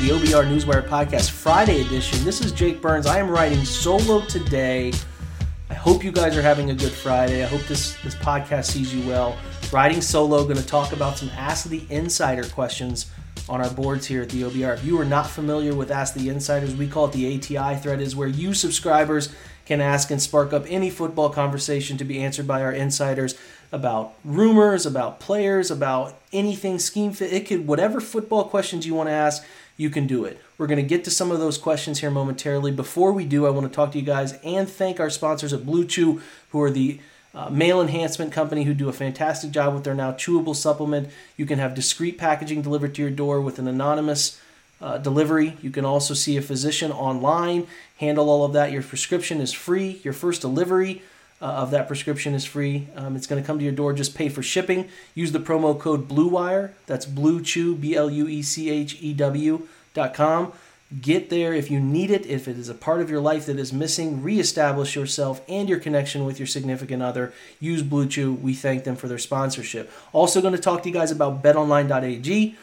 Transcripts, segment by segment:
The OBR Newswire Podcast Friday edition. This is Jake Burns. I am writing solo today. I hope you guys are having a good Friday. I hope this, this podcast sees you well. Riding solo, going to talk about some Ask the Insider questions on our boards here at the OBR. If you are not familiar with Ask the Insiders, we call it the ATI thread, is where you subscribers can ask and spark up any football conversation to be answered by our insiders about rumors, about players, about anything scheme fit. It could whatever football questions you want to ask, you can do it. We're going to get to some of those questions here momentarily. Before we do, I want to talk to you guys and thank our sponsors at Blue Chew, who are the uh, male enhancement company who do a fantastic job with their now chewable supplement. You can have discreet packaging delivered to your door with an anonymous uh, delivery. You can also see a physician online, handle all of that. Your prescription is free. Your first delivery uh, of that prescription is free. Um, it's going to come to your door. Just pay for shipping. Use the promo code BlueWire. That's Blue Chew, B L U E C H E W dot com. Get there if you need it. If it is a part of your life that is missing, reestablish yourself and your connection with your significant other. Use Blue Chew. We thank them for their sponsorship. Also, going to talk to you guys about betonline.ag,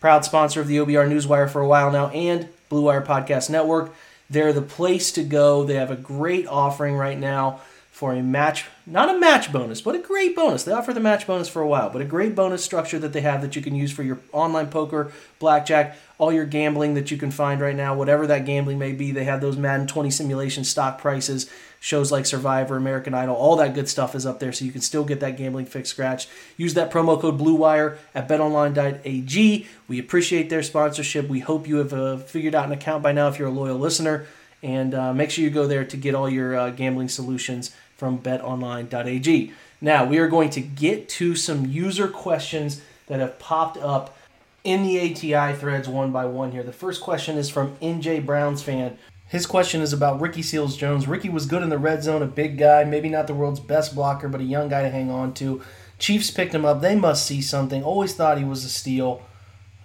proud sponsor of the OBR Newswire for a while now and Blue Wire Podcast Network. They're the place to go. They have a great offering right now for a match, not a match bonus, but a great bonus. They offer the match bonus for a while, but a great bonus structure that they have that you can use for your online poker, blackjack, all your gambling that you can find right now, whatever that gambling may be. They have those Madden 20 simulation stock prices, shows like Survivor, American Idol, all that good stuff is up there, so you can still get that gambling fix scratch. Use that promo code BlueWire at betonline.ag. We appreciate their sponsorship. We hope you have uh, figured out an account by now if you're a loyal listener. And uh, make sure you go there to get all your uh, gambling solutions from betonline.ag. Now, we are going to get to some user questions that have popped up in the ATI threads one by one here. The first question is from NJ Browns fan. His question is about Ricky Seals Jones. Ricky was good in the red zone, a big guy, maybe not the world's best blocker, but a young guy to hang on to. Chiefs picked him up. They must see something. Always thought he was a steal.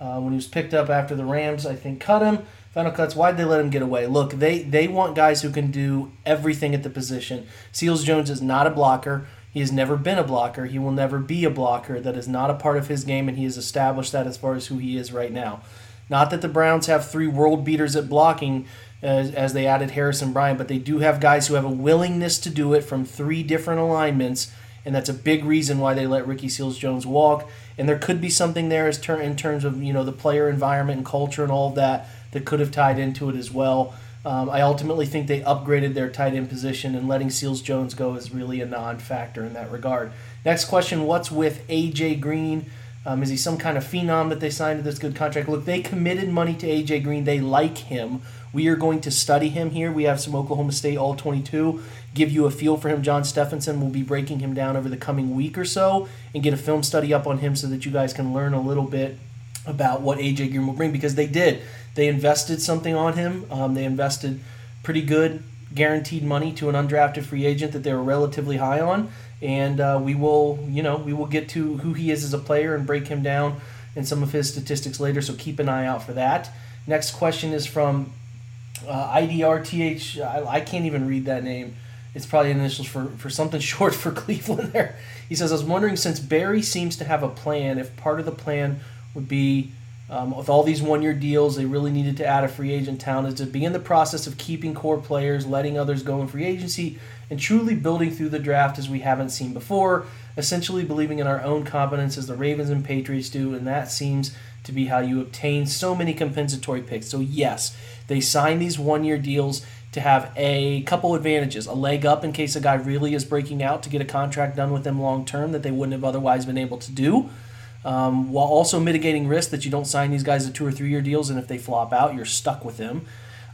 Uh, when he was picked up after the Rams, I think cut him. Final cuts. Why'd they let him get away? Look, they they want guys who can do everything at the position. Seals Jones is not a blocker. He has never been a blocker. He will never be a blocker. That is not a part of his game, and he has established that as far as who he is right now. Not that the Browns have three world beaters at blocking as, as they added Harrison Bryant, but they do have guys who have a willingness to do it from three different alignments, and that's a big reason why they let Ricky Seals Jones walk. And there could be something there as ter- in terms of you know the player environment and culture and all of that that could have tied into it as well. Um, I ultimately think they upgraded their tight end position, and letting Seals Jones go is really a non factor in that regard. Next question What's with AJ Green? Um, is he some kind of phenom that they signed to this good contract? Look, they committed money to AJ Green. They like him. We are going to study him here. We have some Oklahoma State All 22. Give you a feel for him. John Stephenson will be breaking him down over the coming week or so and get a film study up on him so that you guys can learn a little bit about what AJ Green will bring because they did. They invested something on him. Um, they invested pretty good guaranteed money to an undrafted free agent that they were relatively high on, and uh, we will, you know, we will get to who he is as a player and break him down in some of his statistics later. So keep an eye out for that. Next question is from uh, IDRTH. I, I can't even read that name. It's probably initials for, for something short for Cleveland there. He says, I was wondering since Barry seems to have a plan, if part of the plan would be um, with all these one year deals, they really needed to add a free agent talent is to in the process of keeping core players, letting others go in free agency, and truly building through the draft as we haven't seen before, essentially believing in our own competence as the Ravens and Patriots do, and that seems to be how you obtain so many compensatory picks. So, yes, they sign these one year deals to have a couple advantages a leg up in case a guy really is breaking out to get a contract done with them long term that they wouldn't have otherwise been able to do um, while also mitigating risk that you don't sign these guys to two or three year deals, and if they flop out, you're stuck with them.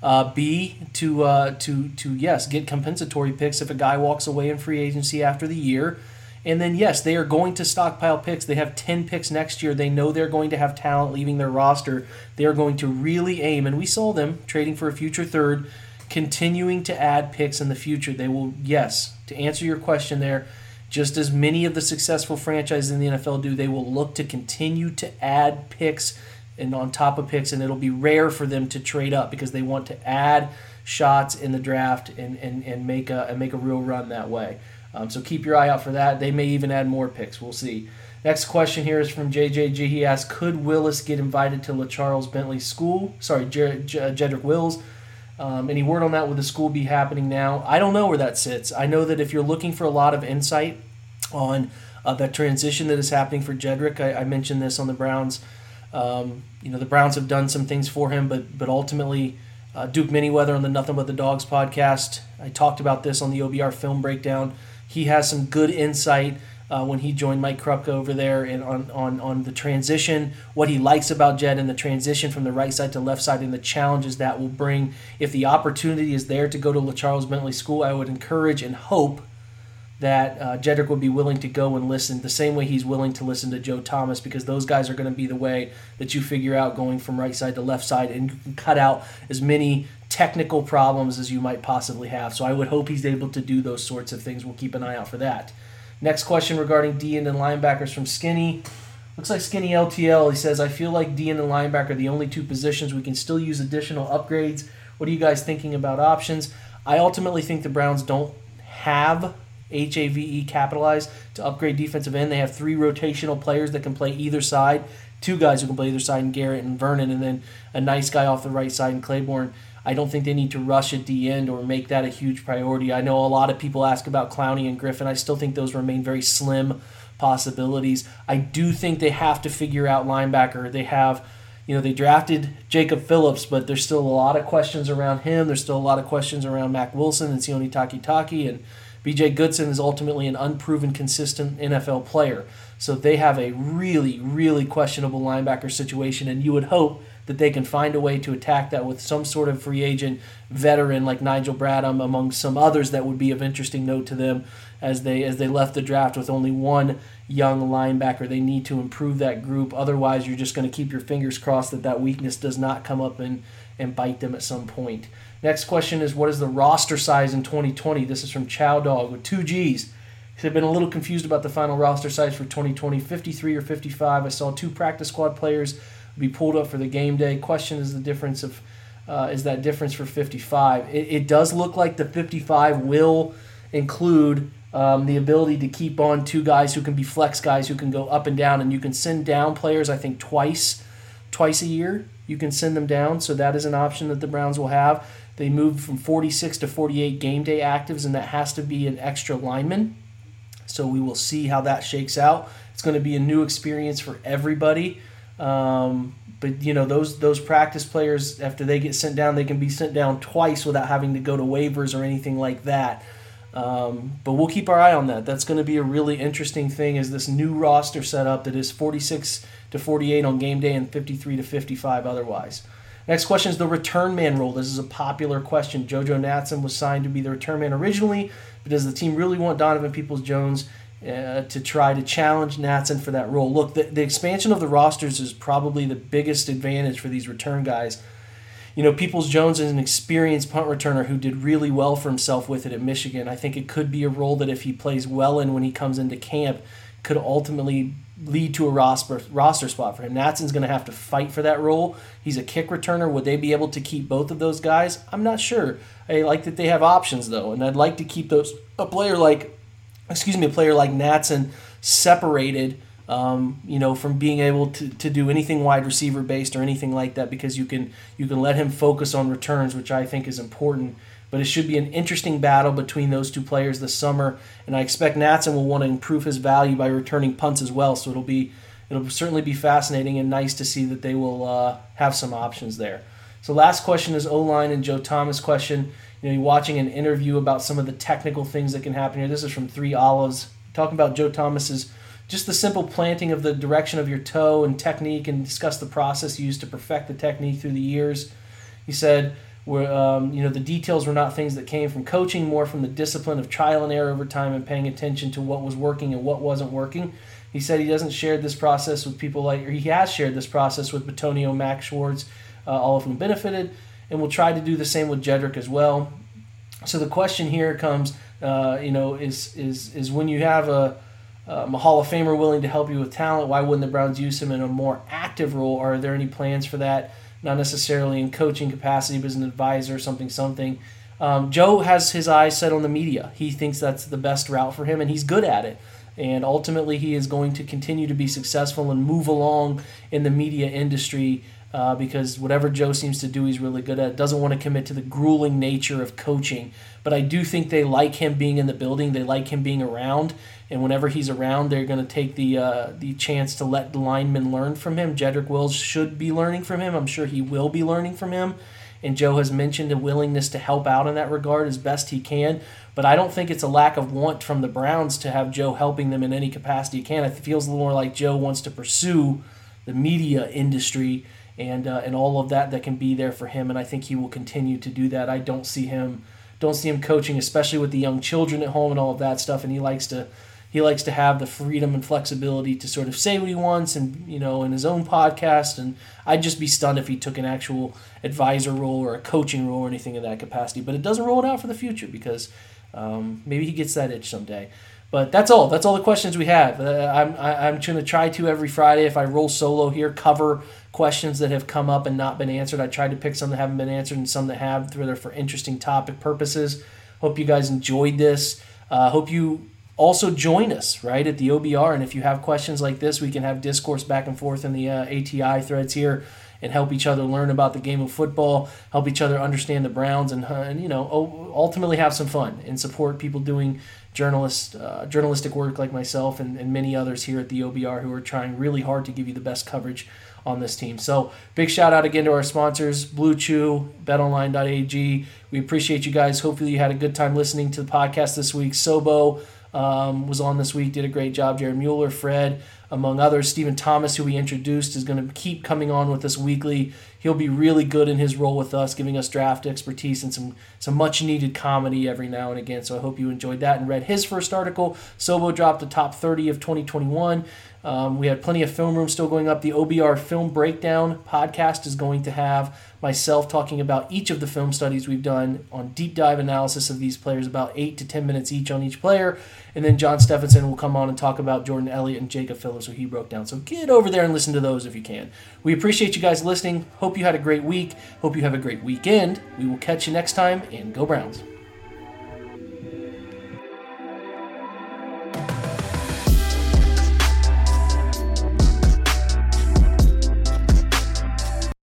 Uh, B to uh, to to yes, get compensatory picks if a guy walks away in free agency after the year, And then, yes, they are going to stockpile picks. They have 10 picks next year. They know they're going to have talent leaving their roster. They are going to really aim, and we saw them trading for a future third, continuing to add picks in the future. They will, yes, to answer your question there, just as many of the successful franchises in the NFL do, they will look to continue to add picks and on top of picks, and it'll be rare for them to trade up because they want to add shots in the draft and, and, and make a and make a real run that way. Um, so keep your eye out for that. They may even add more picks. We'll see. Next question here is from JJG. He asks, could Willis get invited to LeCharles Bentley School? Sorry, J- J- Jedrick Wills. Um, any word on that? Would the school be happening now? I don't know where that sits. I know that if you're looking for a lot of insight on uh, that transition that is happening for Jedrick, I, I mentioned this on the Browns. Um, you know, the Browns have done some things for him, but but ultimately, uh, Duke Manyweather on the Nothing But the Dogs podcast, I talked about this on the OBR film breakdown he has some good insight uh, when he joined Mike Krupka over there and on, on, on the transition, what he likes about Jed and the transition from the right side to left side and the challenges that will bring. If the opportunity is there to go to LeCharles Bentley School, I would encourage and hope that uh, Jedrick would be willing to go and listen the same way he's willing to listen to Joe Thomas because those guys are going to be the way that you figure out going from right side to left side and cut out as many technical problems as you might possibly have. So I would hope he's able to do those sorts of things. We'll keep an eye out for that. Next question regarding D and linebackers from Skinny. Looks like Skinny LTL. He says, I feel like D and linebacker are the only two positions we can still use additional upgrades. What are you guys thinking about options? I ultimately think the Browns don't have HAVE capitalized to upgrade defensive end. They have three rotational players that can play either side, two guys who can play either side, and Garrett and Vernon, and then a nice guy off the right side in Clayborn. I don't think they need to rush at the end or make that a huge priority. I know a lot of people ask about Clowney and Griffen. I still think those remain very slim possibilities. I do think they have to figure out linebacker. They have, you know, they drafted Jacob Phillips, but there's still a lot of questions around him. There's still a lot of questions around Mack Wilson and Sione Takitaki and BJ Goodson is ultimately an unproven, consistent NFL player. So they have a really, really questionable linebacker situation, and you would hope that they can find a way to attack that with some sort of free agent veteran like Nigel Bradham, among some others that would be of interesting note to them as they as they left the draft with only one young linebacker. They need to improve that group. Otherwise, you're just going to keep your fingers crossed that that weakness does not come up and and bite them at some point. Next question is what is the roster size in 2020? This is from Chow Dog with two G's. I've been a little confused about the final roster size for 2020, 53 or 55. I saw two practice squad players be pulled up for the game day. Question is the difference of uh, is that difference for 55? It, it, does look like the 55 will include um, the ability to keep on two guys who can be flex guys who can go up and down, and you can send down players. I think twice, twice a year you can send them down. So that is an option that the Browns will have. They moved from 46 to 48 game day actives, and that has to be an extra lineman. So we will see how that shakes out. It's going to be a new experience for everybody. Um, but you know those those practice players after they get sent down, they can be sent down twice without having to go to waivers or anything like that. Um, but we'll keep our eye on that. That's going to be a really interesting thing. Is this new roster setup that is 46 to 48 on game day and 53 to 55 otherwise. Next question is the return man role. This is a popular question. JoJo Natson was signed to be the return man originally, but does the team really want Donovan Peoples Jones uh, to try to challenge Natson for that role. Look, the, the expansion of the rosters is probably the biggest advantage for these return guys. You know, Peoples Jones is an experienced punt returner who did really well for himself with it at Michigan. I think it could be a role that if he plays well in when he comes into camp, could ultimately lead to a roster, roster spot for him. Natson's going to have to fight for that role. He's a kick returner. Would they be able to keep both of those guys? I'm not sure. I like that they have options though, and I'd like to keep those a player like excuse me, a player like Natson separated, um, you know, from being able to, to do anything wide receiver based or anything like that because you can you can let him focus on returns, which I think is important. But it should be an interesting battle between those two players this summer, and I expect Natson will want to improve his value by returning punts as well. So it'll be it'll certainly be fascinating and nice to see that they will uh, have some options there. So last question is O line and Joe Thomas question you know, you're watching an interview about some of the technical things that can happen here. This is from Three Olives, talking about Joe Thomas's just the simple planting of the direction of your toe and technique, and discuss the process used to perfect the technique through the years. He said, where um, you know the details were not things that came from coaching, more from the discipline of trial and error over time and paying attention to what was working and what wasn't working. He said he doesn't share this process with people like, or he has shared this process with Bitonio, Max Schwartz, uh, all of whom benefited, and will try to do the same with Jedrick as well. So the question here comes, uh, you know, is is is when you have a um, a Hall of Famer willing to help you with talent, why wouldn't the Browns use him in a more active role? Are there any plans for that? Not necessarily in coaching capacity, but as an advisor, something, something. Um, Joe has his eyes set on the media. He thinks that's the best route for him, and he's good at it. And ultimately, he is going to continue to be successful and move along in the media industry uh, because whatever Joe seems to do, he's really good at. Doesn't want to commit to the grueling nature of coaching, but I do think they like him being in the building. They like him being around, and whenever he's around, they're going to take the uh, the chance to let the linemen learn from him. Jedrick Wills should be learning from him. I'm sure he will be learning from him. And Joe has mentioned a willingness to help out in that regard as best he can. But I don't think it's a lack of want from the Browns to have Joe helping them in any capacity he can. It feels a little more like Joe wants to pursue the media industry and uh, and all of that that can be there for him. And I think he will continue to do that. I don't see him don't see him coaching, especially with the young children at home and all of that stuff. And he likes to he likes to have the freedom and flexibility to sort of say what he wants and you know in his own podcast. And I'd just be stunned if he took an actual advisor role or a coaching role or anything in that capacity. But it doesn't roll it out for the future because um, maybe he gets that itch someday. But that's all. That's all the questions we have. Uh, I'm, I, I'm going to try to every Friday, if I roll solo here, cover questions that have come up and not been answered. I tried to pick some that haven't been answered and some that have, whether for interesting topic purposes. Hope you guys enjoyed this. Uh, hope you also join us right at the OBR. And if you have questions like this, we can have discourse back and forth in the uh, ATI threads here and help each other learn about the game of football, help each other understand the Browns, and, uh, and you know ultimately have some fun and support people doing journalist uh, journalistic work like myself and, and many others here at the OBR who are trying really hard to give you the best coverage on this team. So big shout out again to our sponsors, Blue Chew, BetOnline.ag. We appreciate you guys. Hopefully you had a good time listening to the podcast this week. Sobo um, was on this week, did a great job. Jared Mueller, Fred, among others. Stephen Thomas, who we introduced, is going to keep coming on with us weekly. He'll be really good in his role with us, giving us draft expertise and some some much needed comedy every now and again. So I hope you enjoyed that and read his first article. Sobo dropped the top 30 of 2021. Um, we had plenty of film room still going up. The OBR Film Breakdown podcast is going to have myself talking about each of the film studies we've done on deep dive analysis of these players, about eight to 10 minutes each on each player. And then John Stephenson will come on and talk about Jordan Elliott and Jacob Phillips, who he broke down. So get over there and listen to those if you can. We appreciate you guys listening. Hope you had a great week. Hope you have a great weekend. We will catch you next time, and go Browns.